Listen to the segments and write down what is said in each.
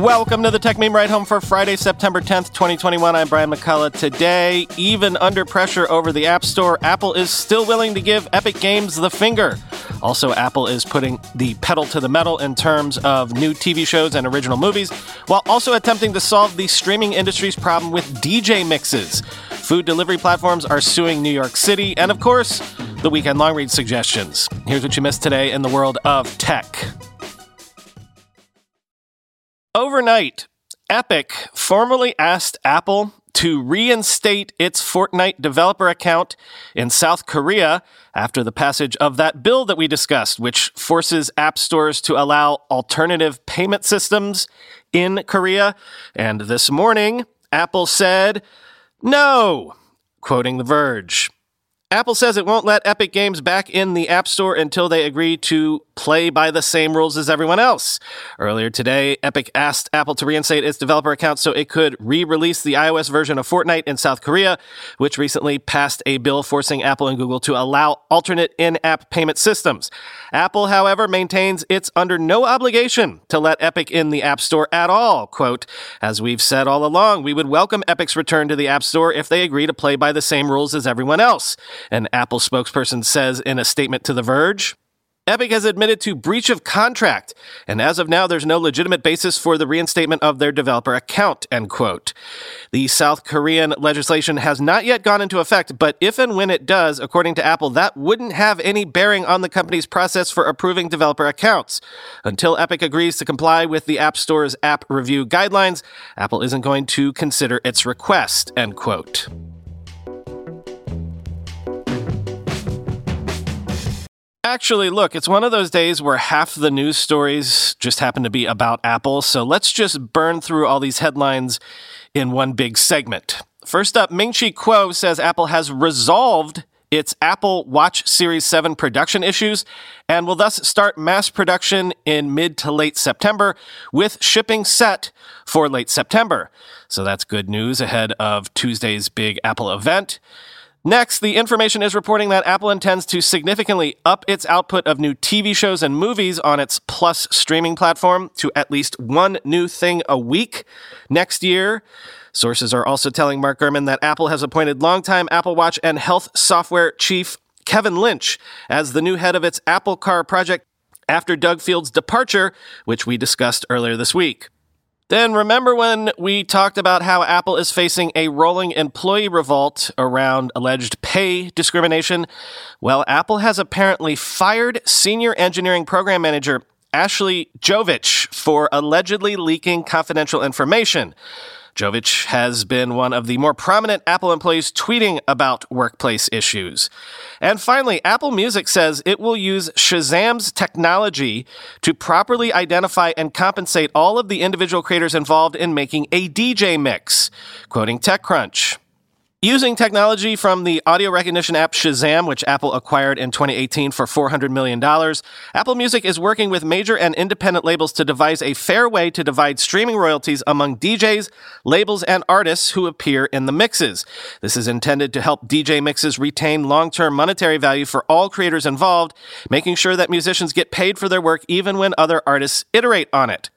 Welcome to the Techmeme Ride Home for Friday, September 10th, 2021. I'm Brian McCullough. Today, even under pressure over the App Store, Apple is still willing to give Epic Games the finger. Also, Apple is putting the pedal to the metal in terms of new TV shows and original movies, while also attempting to solve the streaming industry's problem with DJ mixes. Food delivery platforms are suing New York City, and of course, the weekend long read suggestions. Here's what you missed today in the world of tech. Overnight, Epic formally asked Apple to reinstate its Fortnite developer account in South Korea after the passage of that bill that we discussed, which forces app stores to allow alternative payment systems in Korea. And this morning, Apple said, no, quoting The Verge. Apple says it won't let Epic Games back in the App Store until they agree to play by the same rules as everyone else. Earlier today, Epic asked Apple to reinstate its developer account so it could re-release the iOS version of Fortnite in South Korea, which recently passed a bill forcing Apple and Google to allow alternate in-app payment systems. Apple, however, maintains it's under no obligation to let Epic in the App Store at all. Quote, as we've said all along, we would welcome Epic's return to the App Store if they agree to play by the same rules as everyone else an Apple spokesperson says in a statement to The Verge. Epic has admitted to breach of contract, and as of now, there's no legitimate basis for the reinstatement of their developer account, end quote. The South Korean legislation has not yet gone into effect, but if and when it does, according to Apple, that wouldn't have any bearing on the company's process for approving developer accounts. Until Epic agrees to comply with the App Store's app review guidelines, Apple isn't going to consider its request, end quote. Actually, look, it's one of those days where half the news stories just happen to be about Apple. So let's just burn through all these headlines in one big segment. First up, Ming Chi Kuo says Apple has resolved its Apple Watch Series 7 production issues and will thus start mass production in mid to late September with shipping set for late September. So that's good news ahead of Tuesday's big Apple event. Next, the information is reporting that Apple intends to significantly up its output of new TV shows and movies on its Plus streaming platform to at least one new thing a week next year. Sources are also telling Mark Gurman that Apple has appointed longtime Apple Watch and health software chief Kevin Lynch as the new head of its Apple Car project after Doug Field's departure, which we discussed earlier this week. Then remember when we talked about how Apple is facing a rolling employee revolt around alleged pay discrimination? Well, Apple has apparently fired senior engineering program manager Ashley Gjøvik for allegedly leaking confidential information. Gjøvik has been one of the more prominent Apple employees tweeting about workplace issues. And finally, Apple Music says it will use Shazam's technology to properly identify and compensate all of the individual creators involved in making a DJ mix. Quoting TechCrunch. Using technology from the audio recognition app Shazam, which Apple acquired in 2018 for $400 million, Apple Music is working with major and independent labels to devise a fair way to divide streaming royalties among DJs, labels, and artists who appear in the mixes. This is intended to help DJ mixes retain long-term monetary value for all creators involved, making sure that musicians get paid for their work even when other artists iterate on it.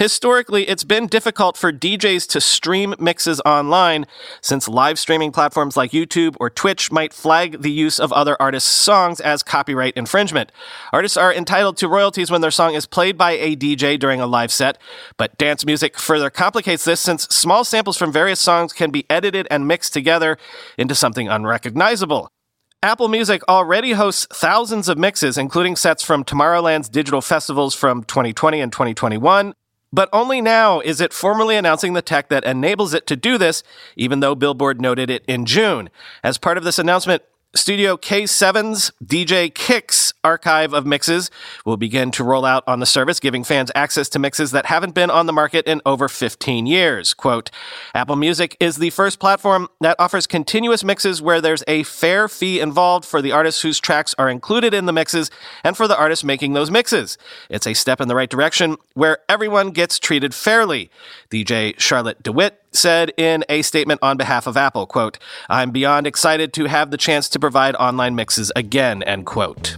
Historically, it's been difficult for DJs to stream mixes online since live streaming platforms like YouTube or Twitch might flag the use of other artists' songs as copyright infringement. Artists are entitled to royalties when their song is played by a DJ during a live set, but dance music further complicates this since small samples from various songs can be edited and mixed together into something unrecognizable. Apple Music already hosts thousands of mixes, including sets from Tomorrowland's digital festivals from 2020 and 2021, but only now is it formally announcing the tech that enables it to do this, even though Billboard noted it in June. As part of this announcement, Studio K7's DJ Kicks archive of mixes will begin to roll out on the service, giving fans access to mixes that haven't been on the market in over 15 years. Quote, Apple Music is the first platform that offers continuous mixes where there's a fair fee involved for the artists whose tracks are included in the mixes and for the artists making those mixes. It's a step in the right direction where everyone gets treated fairly. DJ Charlotte de Witte said in a statement on behalf of Apple, quote, I'm beyond excited to have the chance to provide online mixes again, end quote.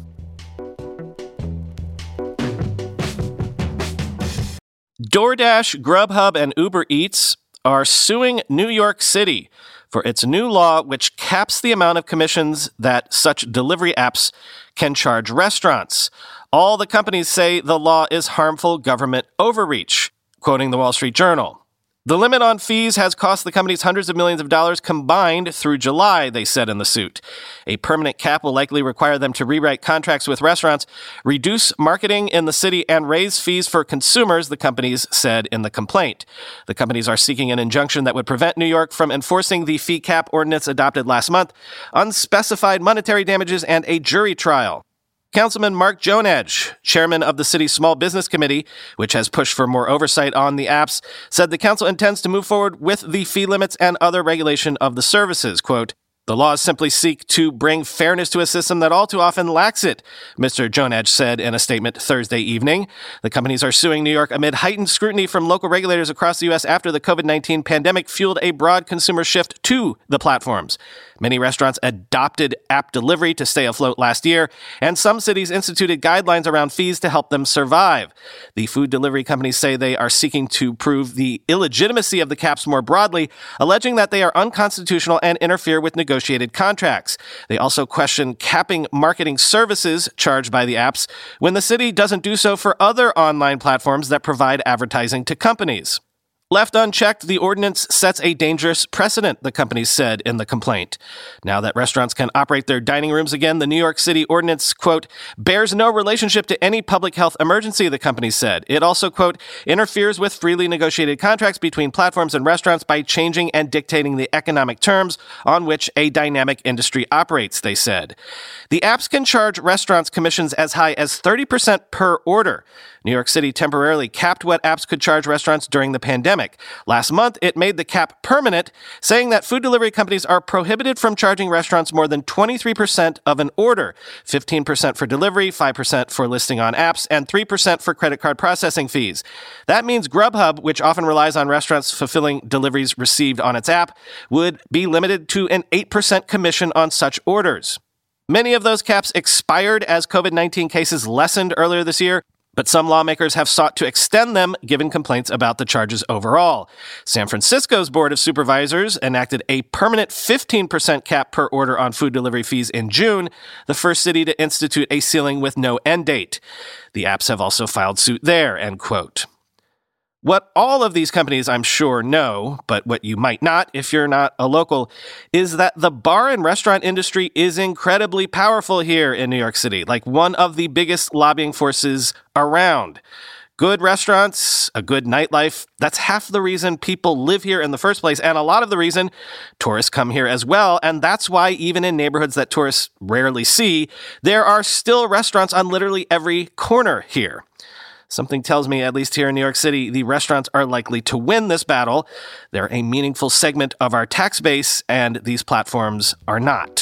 DoorDash, Grubhub, and Uber Eats are suing New York City for its new law, which caps the amount of commissions that such delivery apps can charge restaurants. All the companies say the law is harmful government overreach, quoting the Wall Street Journal. The limit on fees has cost the companies hundreds of millions of dollars combined through July, they said in the suit. A permanent cap will likely require them to rewrite contracts with restaurants, reduce marketing in the city, and raise fees for consumers, the companies said in the complaint. The companies are seeking an injunction that would prevent New York from enforcing the fee cap ordinance adopted last month, unspecified monetary damages, and a jury trial. Councilman Mark Gjonaj, chairman of the city's Small Business Committee, which has pushed for more oversight on the apps, said the council intends to move forward with the fee limits and other regulation of the services. Quote, the laws simply seek to bring fairness to a system that all too often lacks it, Mr. Gjonaj said in a statement Thursday evening. The companies are suing New York amid heightened scrutiny from local regulators across the U.S. after the COVID 19 pandemic fueled a broad consumer shift to the platforms. Many restaurants adopted app delivery to stay afloat last year, and some cities instituted guidelines around fees to help them survive. The food delivery companies say they are seeking to prove the illegitimacy of the caps more broadly, alleging that they are unconstitutional and interfere with negotiated contracts. They also question capping marketing services charged by the apps when the city doesn't do so for other online platforms that provide advertising to companies. Left unchecked, the ordinance sets a dangerous precedent, the company said in the complaint. Now that restaurants can operate their dining rooms again, the New York City ordinance, quote, bears no relationship to any public health emergency, the company said. It also, quote, interferes with freely negotiated contracts between platforms and restaurants by changing and dictating the economic terms on which a dynamic industry operates, they said. The apps can charge restaurants commissions as high as 30% per order. New York City temporarily capped what apps could charge restaurants during the pandemic. Last month, it made the cap permanent, saying that food delivery companies are prohibited from charging restaurants more than 23% of an order 15% for delivery, 5% for listing on apps, and 3% for credit card processing fees. That means Grubhub, which often relies on restaurants fulfilling deliveries received on its app, would be limited to an 8% commission on such orders. Many of those caps expired as COVID 19 cases lessened earlier this year, but some lawmakers have sought to extend them given complaints about the charges overall. San Francisco's Board of Supervisors enacted a permanent 15% cap per order on food delivery fees in June, the first city to institute a ceiling with no end date. The apps have also filed suit there, end quote. What all of these companies, I'm sure, know, but what you might not if you're not a local, is that the bar and restaurant industry is incredibly powerful here in New York City, like one of the biggest lobbying forces around. Good restaurants, a good nightlife, that's half the reason people live here in the first place, and a lot of the reason tourists come here as well. And that's why, even in neighborhoods that tourists rarely see, there are still restaurants on literally every corner here. Something tells me, at least here in New York City, the restaurants are likely to win this battle. They're a meaningful segment of our tax base, and these platforms are not.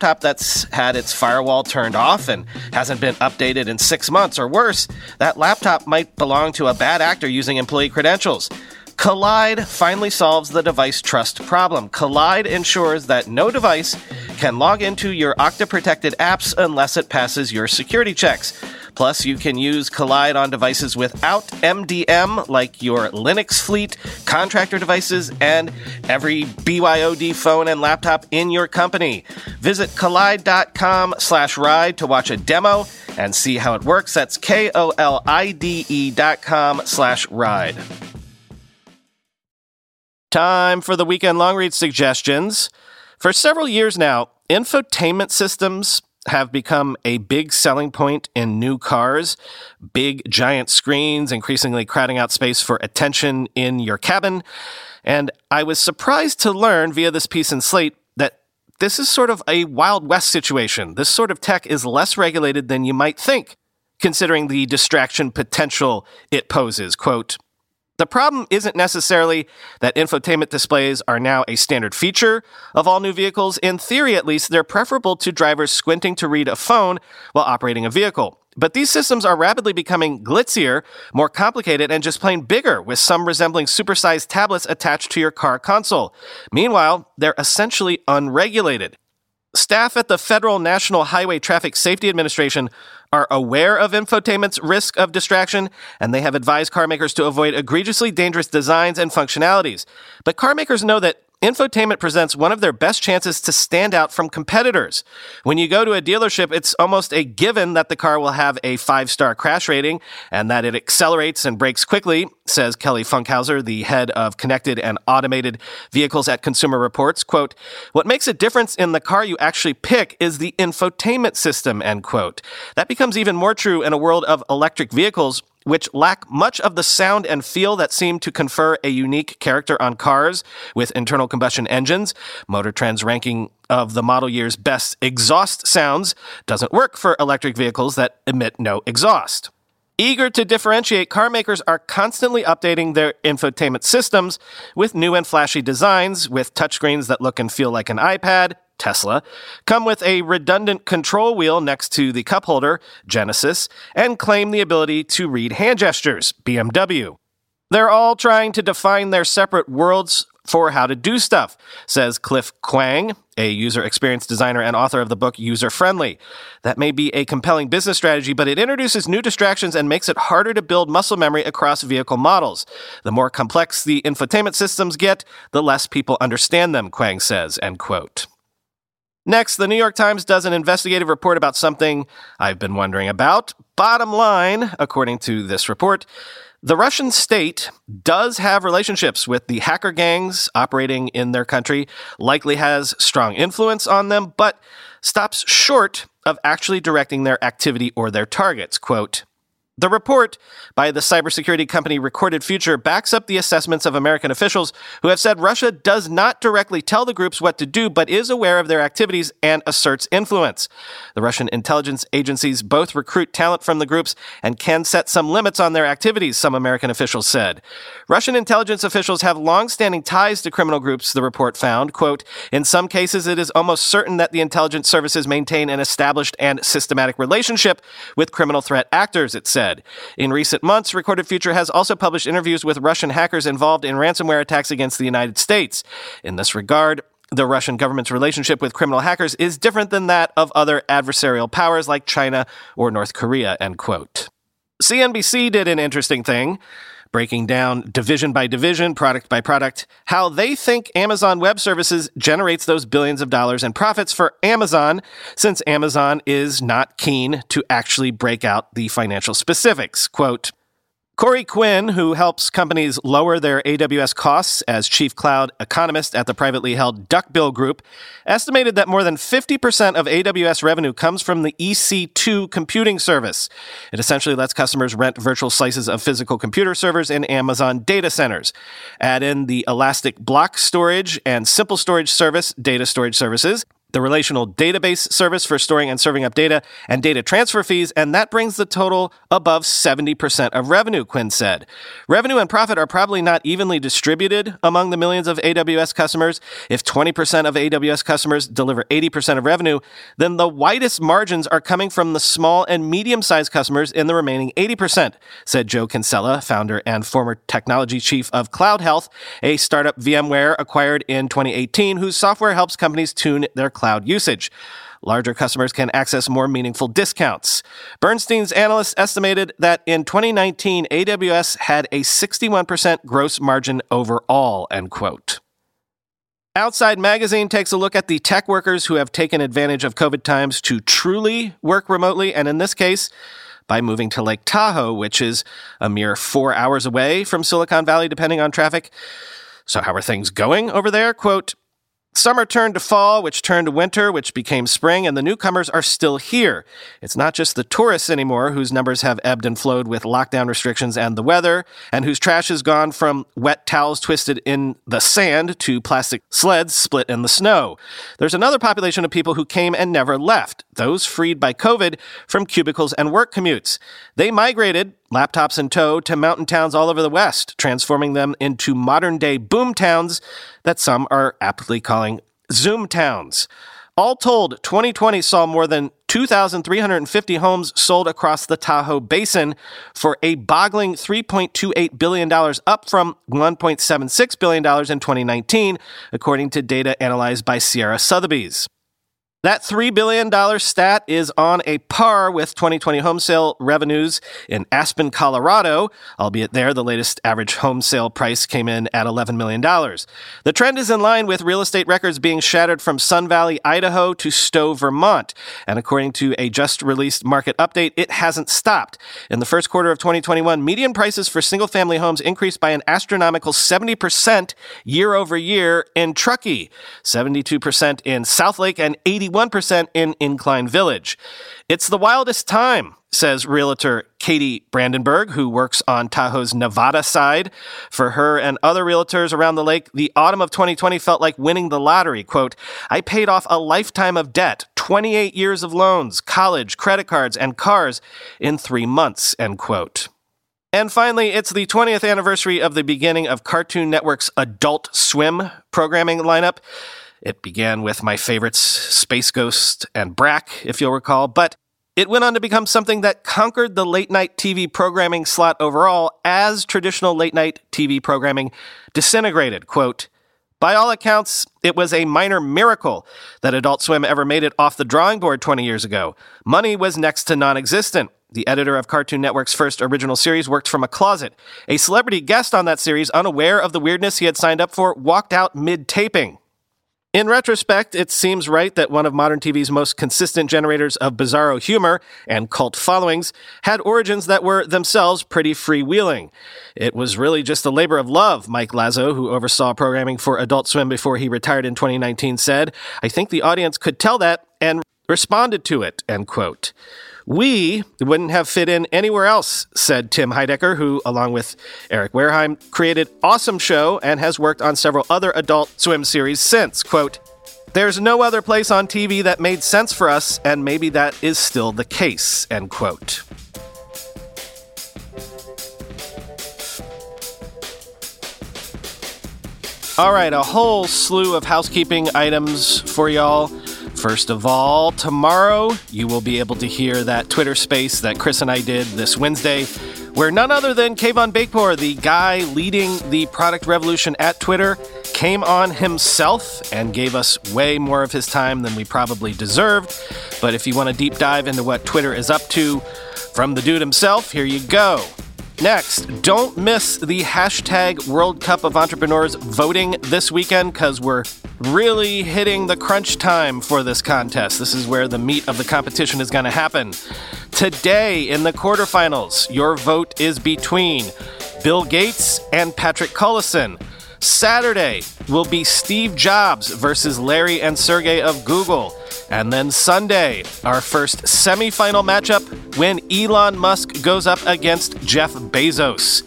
that's had its firewall turned off and hasn't been updated in six months, or worse, that laptop might belong to a bad actor using employee credentials. Kolide finally solves the device trust problem. Kolide ensures that no device can log into your Okta protected apps unless it passes your security checks. Plus, you can use Kolide on devices without MDM, like your Linux fleet, contractor devices, and every BYOD phone and laptop in your company. Visit kolide.com slash ride to watch a demo and see how it works. That's K-O-L-I-D-E dot com slash ride. Time for the weekend long read suggestions. For several years now, infotainment systems have become a big selling point in new cars. Big, giant screens, increasingly crowding out space for attention in your cabin. And I was surprised to learn via this piece in Slate that this is sort of a Wild West situation. This sort of tech is less regulated than you might think, considering the distraction potential it poses. Quote, the problem isn't necessarily that infotainment displays are now a standard feature of all new vehicles. In theory, at least, they're preferable to drivers squinting to read a phone while operating a vehicle. But these systems are rapidly becoming glitzier, more complicated, and just plain bigger, with some resembling supersized tablets attached to your car console. Meanwhile, they're essentially unregulated. Staff at the Federal National Highway Traffic Safety Administration are aware of infotainment's risk of distraction, and they have advised carmakers to avoid egregiously dangerous designs and functionalities. But carmakers know that infotainment presents one of their best chances to stand out from competitors. When you go to a dealership, it's almost a given that the car will have a five star crash rating and that it accelerates and brakes quickly, says Kelly Funkhouser, the head of connected and automated vehicles at Consumer Reports. Quote, what makes a difference in the car you actually pick is the infotainment system, end quote. That becomes even more true in a world of electric vehicles which lack much of the sound and feel that seem to confer a unique character on cars with internal combustion engines. Motor Trend's ranking of the model year's best exhaust sounds doesn't work for electric vehicles that emit no exhaust. Eager to differentiate, car makers are constantly updating their infotainment systems with new and flashy designs, with touchscreens that look and feel like an iPad, Tesla, come with a redundant control wheel next to the cup holder, Genesis, and claim the ability to read hand gestures, BMW. They're all trying to define their separate worlds for how to do stuff, says Cliff Kuang, a user experience designer and author of the book User Friendly. That may be a compelling business strategy, but it introduces new distractions and makes it harder to build muscle memory across vehicle models. The more complex the infotainment systems get, the less people understand them, Kuang says, end quote. Next, the New York Times does an investigative report about something I've been wondering about. Bottom line, according to this report, the Russian state does have relationships with the hacker gangs operating in their country, likely has strong influence on them, but stops short of actually directing their activity or their targets. Quote, the report by the cybersecurity company Recorded Future backs up the assessments of American officials who have said Russia does not directly tell the groups what to do, but is aware of their activities and asserts influence. The Russian intelligence agencies both recruit talent from the groups and can set some limits on their activities, some American officials said. Russian intelligence officials have long-standing ties to criminal groups, the report found. Quote, in some cases, it is almost certain that the intelligence services maintain an established and systematic relationship with criminal threat actors, it said said. In recent months, Recorded Future has also published interviews with Russian hackers involved in ransomware attacks against the United States. In this regard, the Russian government's relationship with criminal hackers is different than that of other adversarial powers like China or North Korea, end quote. CNBC did an interesting thing breaking down division by division, product by product, how they think Amazon Web Services generates those billions of dollars in profits for Amazon, since Amazon is not keen to actually break out the financial specifics. Quote, Corey Quinn, who helps companies lower their AWS costs as chief cloud economist at the privately held Duckbill Group, estimated that more than 50% of AWS revenue comes from the EC2 computing service. It essentially lets customers rent virtual slices of physical computer servers in Amazon data centers. Add in the Elastic Block Storage and Simple Storage Service data storage services, the relational database service for storing and serving up data, and data transfer fees, and that brings the total above 70% of revenue, Quinn said. Revenue and profit are probably not evenly distributed among the millions of AWS customers. If 20% of AWS customers deliver 80% of revenue, then the widest margins are coming from the small and medium sized customers in the remaining 80%, said Joe Kinsella, founder and former technology chief of Cloud Health, a startup VMware acquired in 2018 whose software helps companies tune their cloud cloud usage. Larger customers can access more meaningful discounts. Bernstein's analysts estimated that in 2019, AWS had a 61% gross margin overall, end quote. Outside Magazine takes a look at the tech workers who have taken advantage of COVID times to truly work remotely, and in this case, by moving to Lake Tahoe, which is a mere four hours away from Silicon Valley, depending on traffic. So, how are things going over there? Quote, Summer turned to fall, which turned to winter, which became spring, and the newcomers are still here. It's not just the tourists anymore whose numbers have ebbed and flowed with lockdown restrictions and the weather, and whose trash has gone from wet towels twisted in the sand to plastic sleds split in the snow. There's another population of people who came and never left, those freed by COVID from cubicles and work commutes. They migrated laptops in tow, to mountain towns all over the West, transforming them into modern day boom towns that some are aptly calling Zoom towns. All told, 2020 saw more than 2,350 homes sold across the Tahoe Basin for a boggling $3.28 billion, up from $1.76 billion in 2019, according to data analyzed by Sierra Sotheby's. That $3 billion stat is on a par with 2020 home sale revenues in Aspen, Colorado, albeit there the latest average home sale price came in at $11 million. The trend is in line with real estate records being shattered from Sun Valley, Idaho to Stowe, Vermont. And according to a just released market update, it hasn't stopped. In the first quarter of 2021, median prices for single family homes increased by an astronomical 70% year over year in Truckee, 72% in Southlake, and 80 51% in Incline Village. It's the wildest time, says realtor Katie Brandenburg, who works on Tahoe's Nevada side. For her and other realtors around the lake, the autumn of 2020 felt like winning the lottery. Quote, I paid off a lifetime of debt, 28 years of loans, college, credit cards, and cars in three months, end quote. And finally, it's the 20th anniversary of the beginning of Cartoon Network's Adult Swim programming lineup. It began with my favorites, Space Ghost and Brak, if you'll recall, but it went on to become something that conquered the late night TV programming slot overall as traditional late night TV programming disintegrated. Quote, by all accounts, it was a minor miracle that Adult Swim ever made it off the drawing board 20 years ago. Money was next to non existent. The editor of Cartoon Network's first original series worked from a closet. A celebrity guest on that series, unaware of the weirdness he had signed up for, walked out mid taping. In retrospect, it seems right that one of modern TV's most consistent generators of bizarro humor and cult followings had origins that were themselves pretty freewheeling. It was really just a labor of love, Mike Lazzo, who oversaw programming for Adult Swim before he retired in 2019, said. I think the audience could tell that and responded to it, end quote. We wouldn't have fit in anywhere else, said Tim Heidecker, who, along with Eric Wareheim, created Awesome Show and has worked on several other adult swim series since. Quote, there's no other place on TV that made sense for us, and maybe that is still the case, end quote. All right, a whole slew of housekeeping items for y'all. First of all, tomorrow you will be able to hear that Twitter space that Chris and I did this Wednesday, where none other than Kayvon Beykpour, the guy leading the product revolution at Twitter, came on himself and gave us way more of his time than we probably deserved. But if you want a deep dive into what Twitter is up to from the dude himself, here you go. Next, don't miss the hashtag World Cup of Entrepreneurs voting this weekend because we're really hitting the crunch time for this contest. This is where the meat of the competition is going to happen. Today in the quarterfinals, your vote is between Bill Gates and Patrick Collison. Saturday will be Steve Jobs versus Larry and Sergey of Google. And then Sunday, our first semifinal matchup when Elon Musk goes up against Jeff Bezos.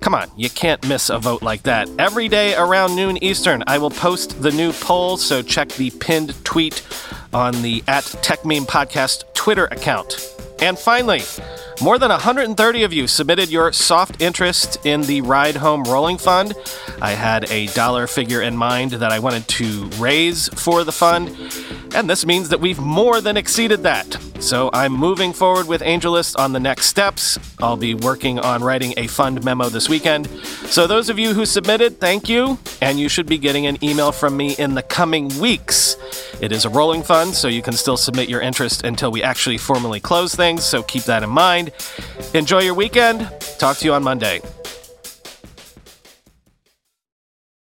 Come on, you can't miss a vote like that. Every day around noon Eastern, I will post the new poll, so check the pinned tweet on the at TechMeme Podcast Twitter account. And finally, more than 130 of you submitted your soft interest in the Ride Home Rolling Fund. I had a dollar figure in mind that I wanted to raise for the fund, and this means that we've more than exceeded that. So I'm moving forward with AngelList on the next steps. I'll be working on writing a fund memo this weekend. So, those of you who submitted, thank you, and you should be getting an email from me in the coming weeks. It is a rolling fund, so you can still submit your interest until we actually formally close things, so keep that in mind. Enjoy your weekend. Talk to you on Monday.